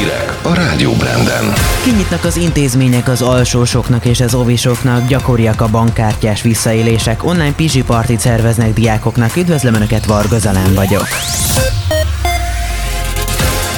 Hírek a Rádió Branden. Kinyitnak az intézmények az alsósoknak és az ovisoknak, gyakoriak a bankkártyás visszaélések, online pizsi partit szerveznek diákoknak. Üdvözlöm Önöket, Varga Zalán vagyok.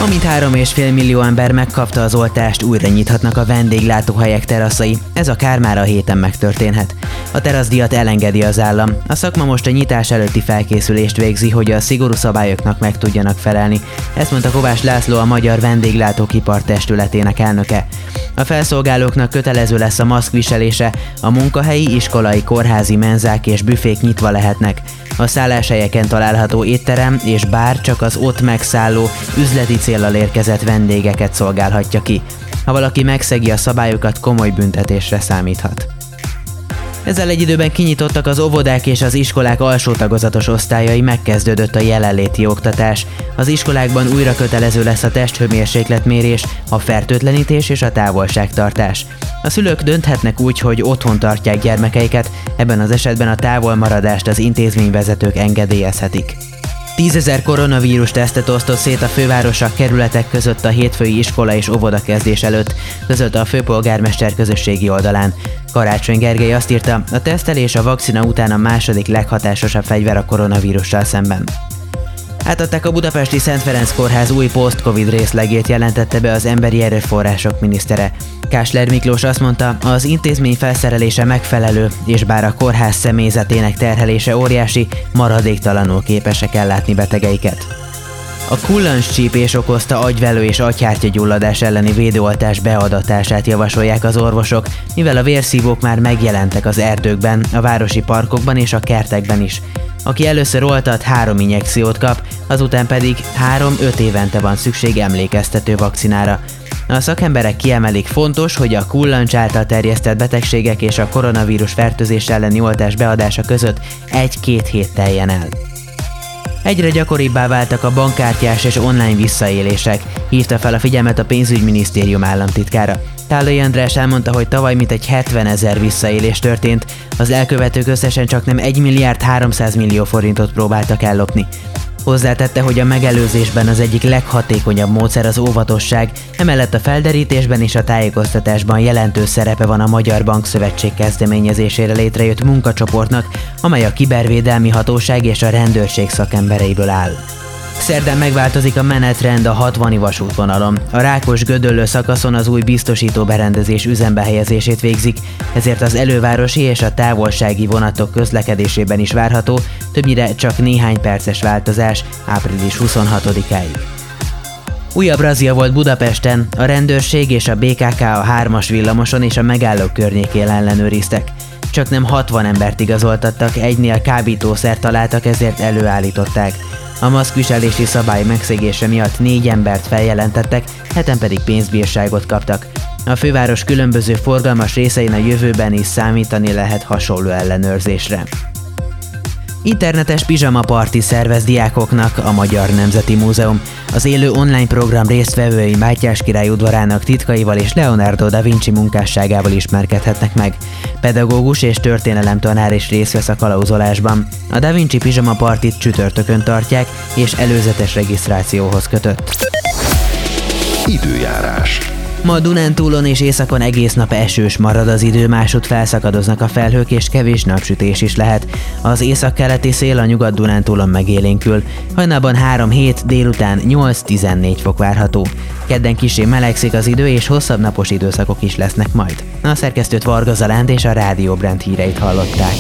Amint 3,5 millió ember megkapta az oltást, újra nyithatnak a vendéglátóhelyek teraszai. Ez akár már a héten megtörténhet. A teraszdiat elengedi az állam. A szakma most a nyitás előtti felkészülést végzi, hogy a szigorú szabályoknak meg tudjanak felelni. Ezt mondta Kovács László, a Magyar Vendéglátókipar Testületének elnöke. A felszolgálóknak kötelező lesz a maszk viselése, a munkahelyi, iskolai, kórházi menzák és büfék nyitva lehetnek. A szálláshelyeken található étterem és bár csak az ott megszálló, üzleti célral érkezett vendégeket szolgálhatja ki. Ha valaki megszegi a szabályokat, komoly büntetésre számíthat. Ezzel egy időben kinyitottak az óvodák és az iskolák alsó tagozatos osztályai, megkezdődött a jelenléti oktatás. Az iskolákban újra kötelező lesz a testhőmérsékletmérés, a fertőtlenítés és a távolságtartás. A szülők dönthetnek úgy, hogy otthon tartják gyermekeiket, ebben az esetben a távolmaradást az intézményvezetők engedélyezhetik. Tízezer koronavírus tesztet osztott szét a fővárosok kerületek között a hétfői iskola és óvodakezdés előtt, között a főpolgármester közösségi oldalán. Karácsony Gergely azt írta, a tesztelés a vakcina után a második leghatásosabb fegyver a koronavírussal szemben. Átadták a budapesti Szent Ferenc Kórház új post-covid részlegét jelentette be az emberi erőforrások minisztere. Kásler Miklós azt mondta, az intézmény felszerelése megfelelő, és bár a kórház személyzetének terhelése óriási, maradéktalanul képesek ellátni betegeiket. A kullancscsípés okozta agyvelő és agyhártyagyulladás elleni védőoltás beadatását javasolják az orvosok, mivel a vérszívók már megjelentek az erdőkben, a városi parkokban és a kertekben is. Aki először oltat, három injekciót kap, azután pedig három-öt évente van szükség emlékeztető vakcinára. A szakemberek kiemelik fontos, hogy a kullancs által terjesztett betegségek és a koronavírus fertőzés elleni oltás beadása között egy-két hét teljen el. Egyre gyakoribbá váltak a bankkártyás és online visszaélések, hívta fel a figyelmet a pénzügyminisztérium államtitkára. Tálai András elmondta, hogy tavaly mintegy 70 ezer visszaélés történt, az elkövetők összesen csak nem 1 milliárd 300 millió forintot próbáltak ellopni. Hozzátette, hogy a megelőzésben az egyik leghatékonyabb módszer az óvatosság, emellett a felderítésben és a tájékoztatásban jelentős szerepe van a Magyar Bankszövetség kezdeményezésére létrejött munkacsoportnak, amely a kibervédelmi hatóság és a rendőrség szakembereiből áll. Szerdán megváltozik a menetrend a 60 vasútvonalon. A Rákos Gödöllő szakaszon az új biztosító berendezés üzembe helyezését végzik, ezért az elővárosi és a távolsági vonatok közlekedésében is várható, többnyire csak néhány perces változás április 26-áig. Újabb razia volt Budapesten, a rendőrség és a BKK a hármas villamoson és a megállók környékén ellenőriztek. Csak nem 60 embert igazoltattak, egynél kábítószer találtak, ezért előállították. A maszkviselési szabály megszegése miatt négy embert feljelentettek, heten pedig pénzbírságot kaptak. A főváros különböző forgalmas részein a jövőben is számítani lehet hasonló ellenőrzésre. Internetes pizsama parti szervez diákoknak a Magyar Nemzeti Múzeum. Az élő online program résztvevői Mátyás király udvarának titkaival és Leonardo da Vinci munkásságával ismerkedhetnek meg. Pedagógus és történelemtanár is részt vesz a kalauzolásban. A Da Vinci pizsama partit csütörtökön tartják, és előzetes regisztrációhoz kötött. Időjárás. Ma Dunántúlon és északon egész nap esős marad az idő, másút felszakadoznak a felhők és kevés napsütés is lehet. Az északkeleti szél a nyugat Dunántúlon megélénkül. Hajnalban 3-7, délután 8-14 fok várható. Kedden kisé melegszik az idő és hosszabb napos időszakok is lesznek majd. A szerkesztőt Varga Zalánd és a Rádió Brand híreit hallották.